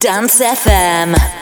Dance FM.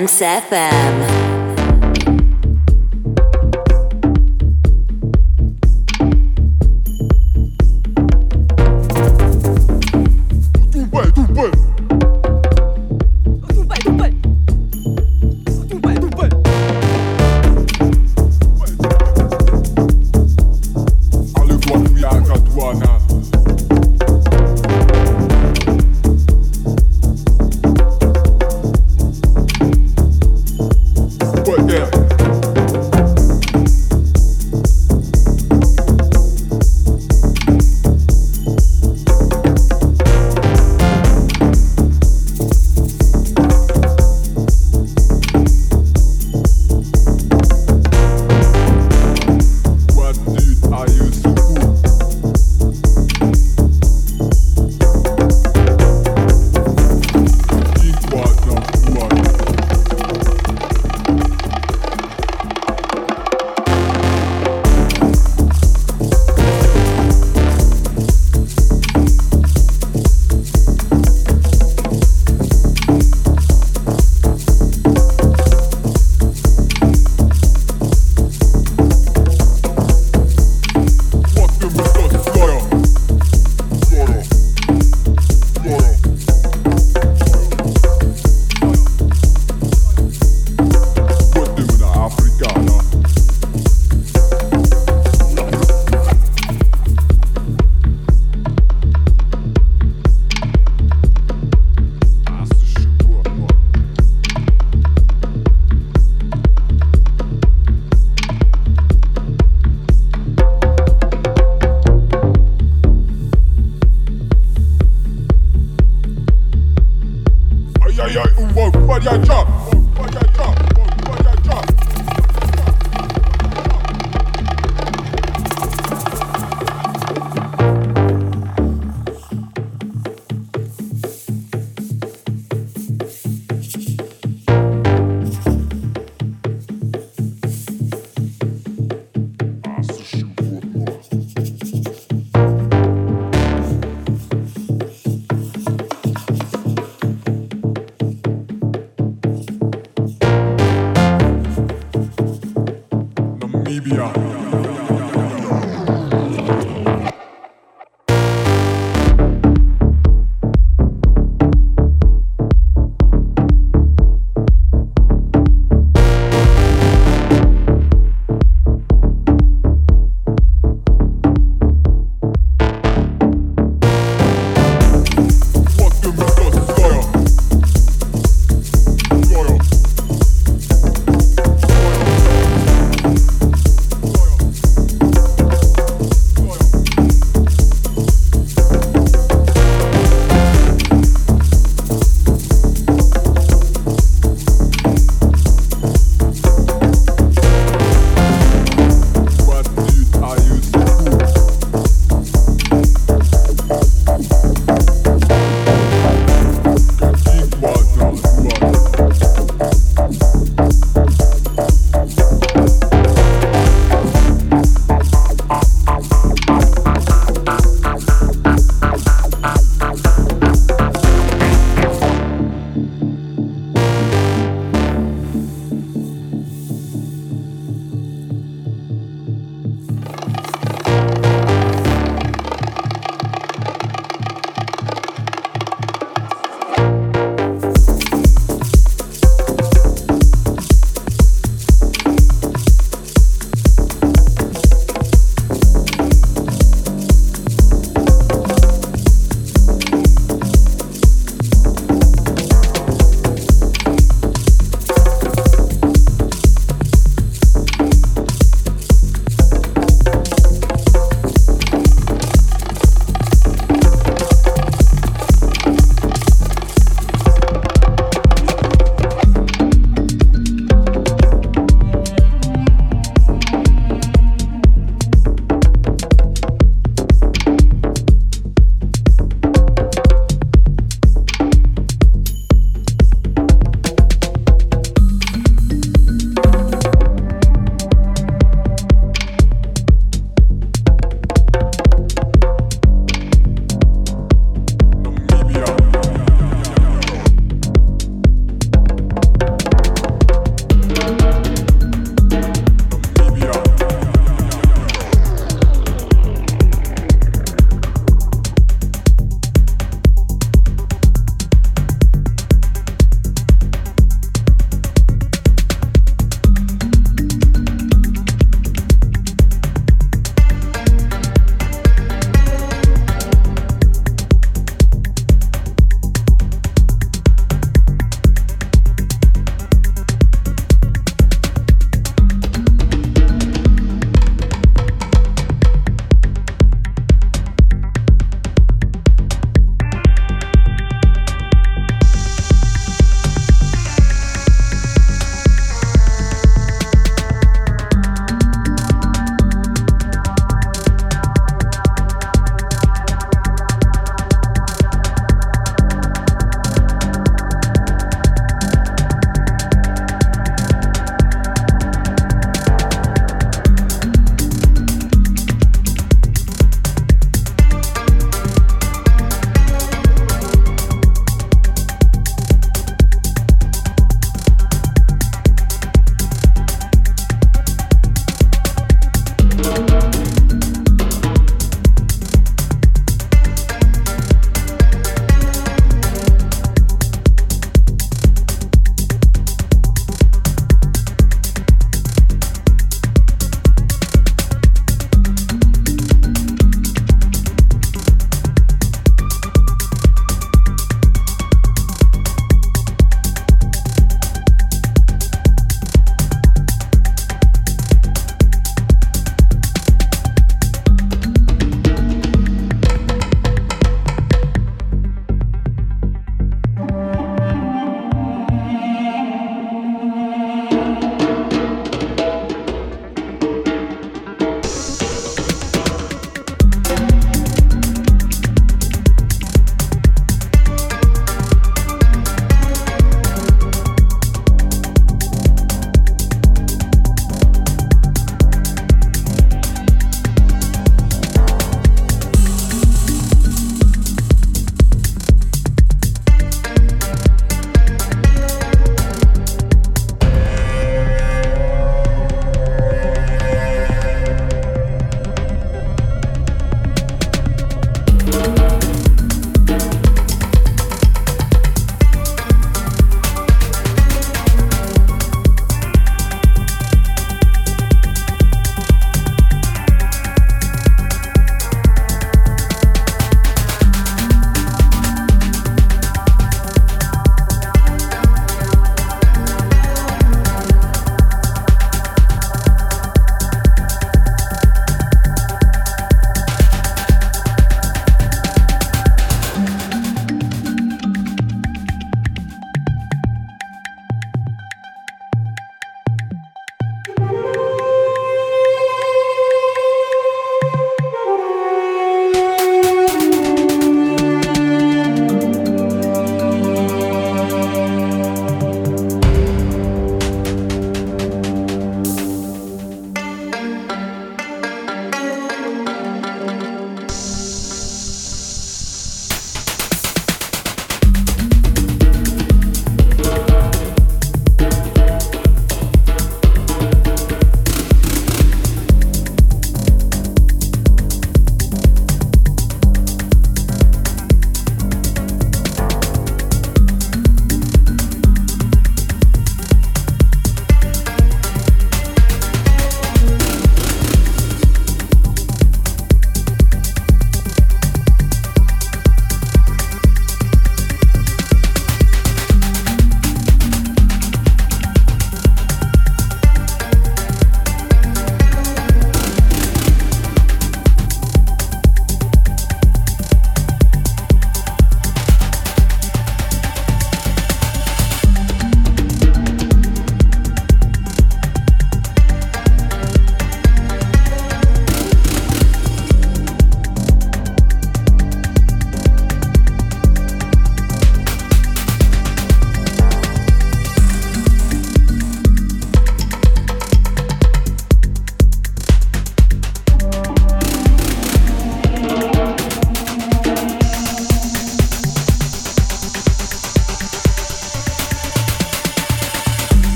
Dance FM.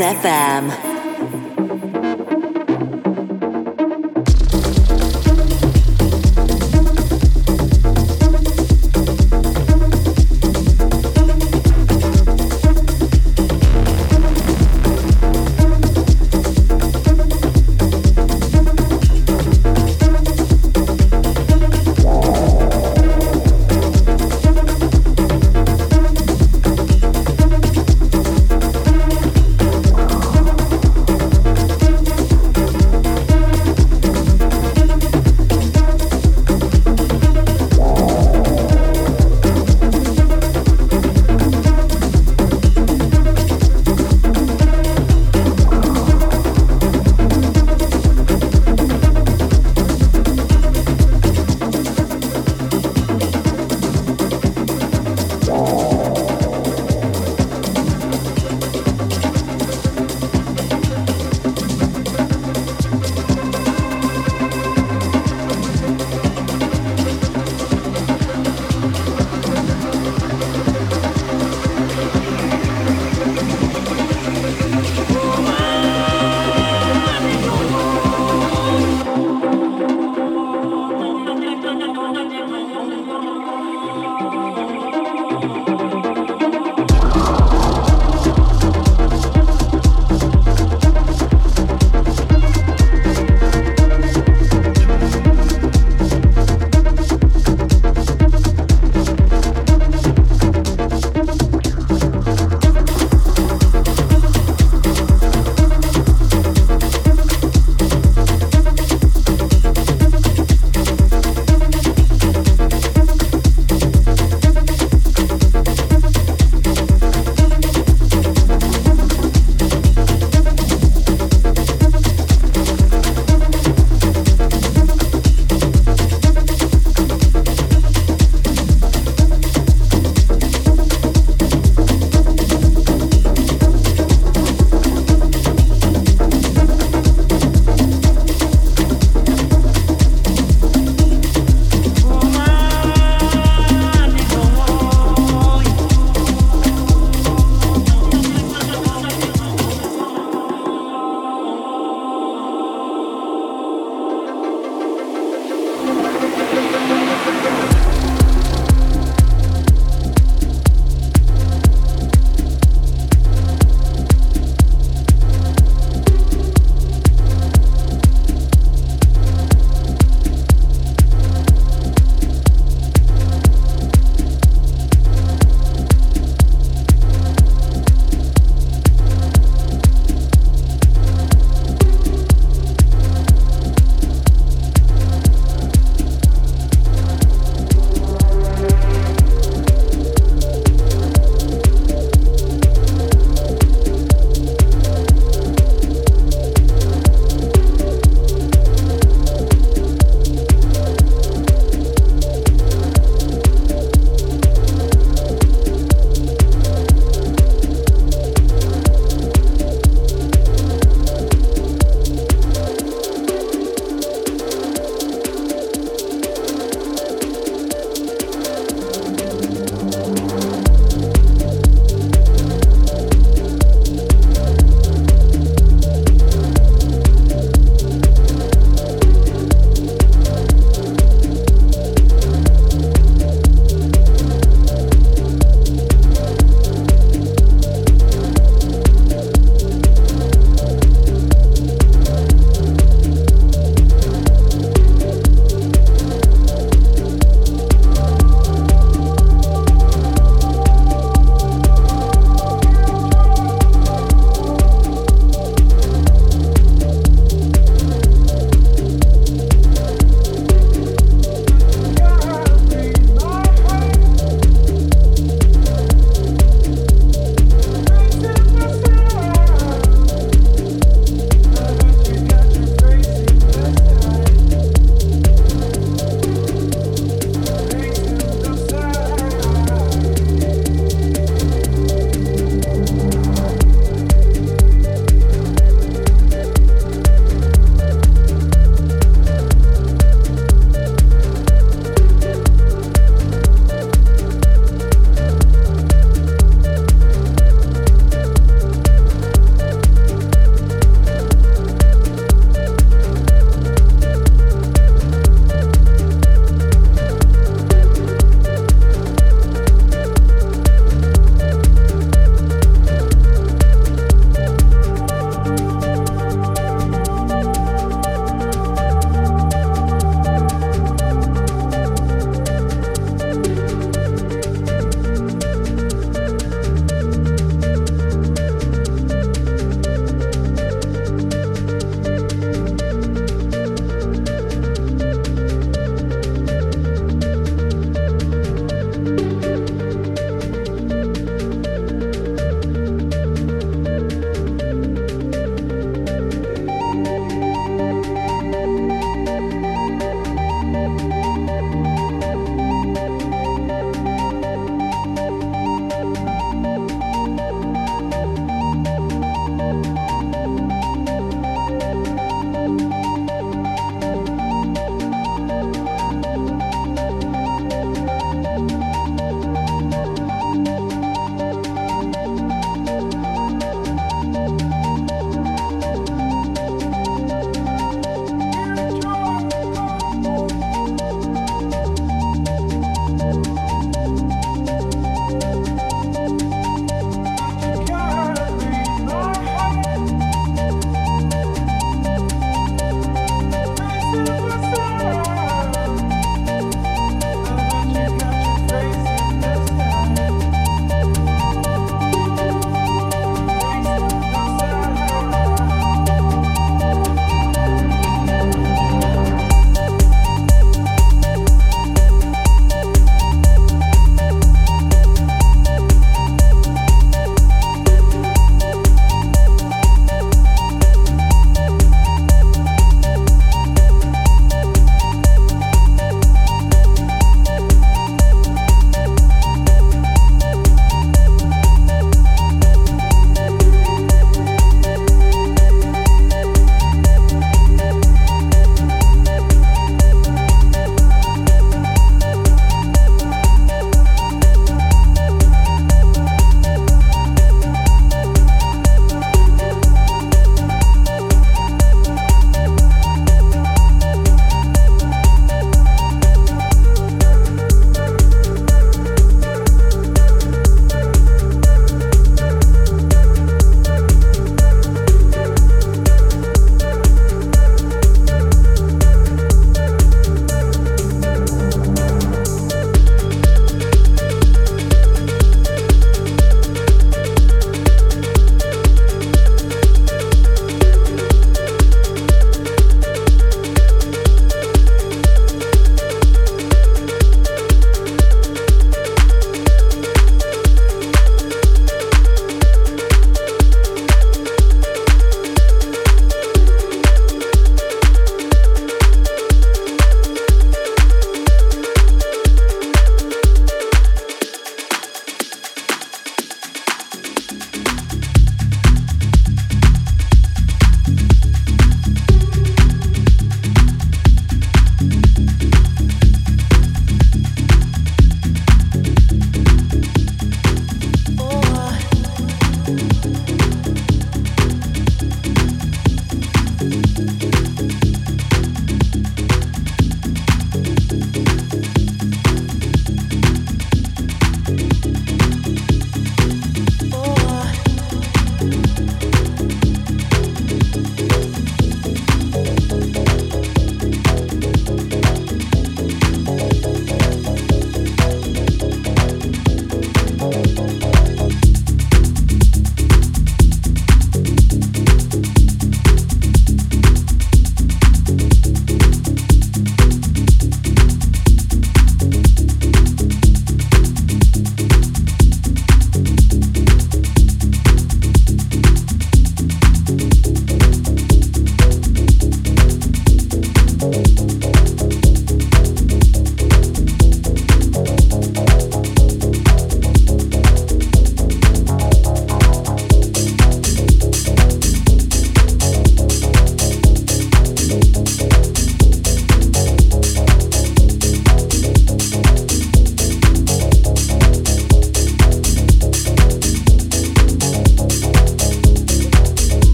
FM.